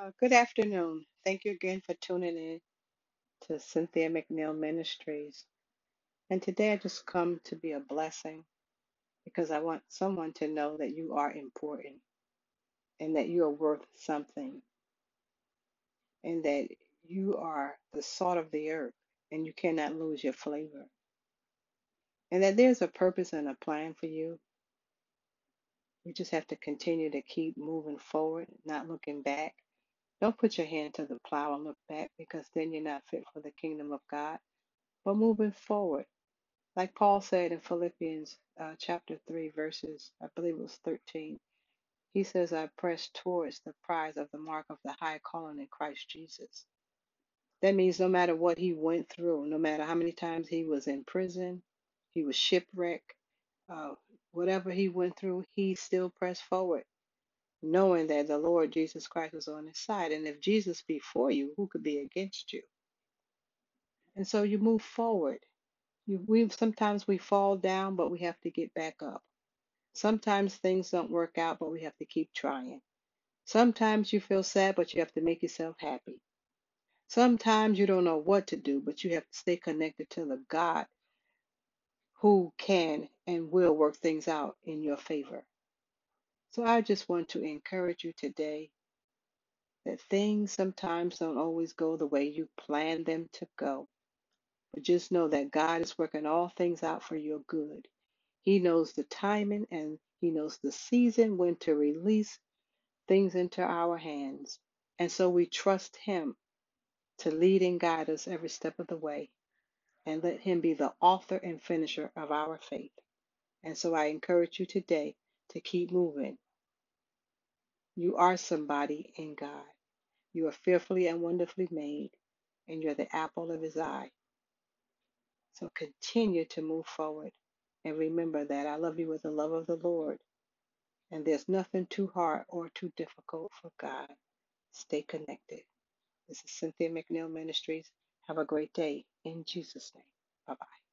Uh, good afternoon. Thank you again for tuning in to Cynthia McNeil Ministries. And today I just come to be a blessing because I want someone to know that you are important and that you are worth something and that you are the salt of the earth and you cannot lose your flavor. And that there's a purpose and a plan for you. You just have to continue to keep moving forward, not looking back. Don't put your hand to the plow and look back because then you're not fit for the kingdom of God. But moving forward Like Paul said in Philippians uh, chapter 3, verses, I believe it was 13, he says, I press towards the prize of the mark of the high calling in Christ Jesus. That means no matter what he went through, no matter how many times he was in prison, he was shipwrecked, uh, whatever he went through, he still pressed forward, knowing that the Lord Jesus Christ was on his side. And if Jesus be for you, who could be against you? And so you move forward. You, we sometimes we fall down, but we have to get back up. Sometimes things don't work out, but we have to keep trying. Sometimes you feel sad, but you have to make yourself happy. Sometimes you don't know what to do, but you have to stay connected to the God who can and will work things out in your favor. So I just want to encourage you today that things sometimes don't always go the way you plan them to go. But just know that God is working all things out for your good. He knows the timing and He knows the season when to release things into our hands. And so we trust Him to lead and guide us every step of the way and let Him be the author and finisher of our faith. And so I encourage you today to keep moving. You are somebody in God. You are fearfully and wonderfully made, and you're the apple of His eye. So continue to move forward. And remember that I love you with the love of the Lord, and there's nothing too hard or too difficult for God. Stay connected. This is Cynthia McNeil Ministries. Have a great day in Jesus' name. Bye bye.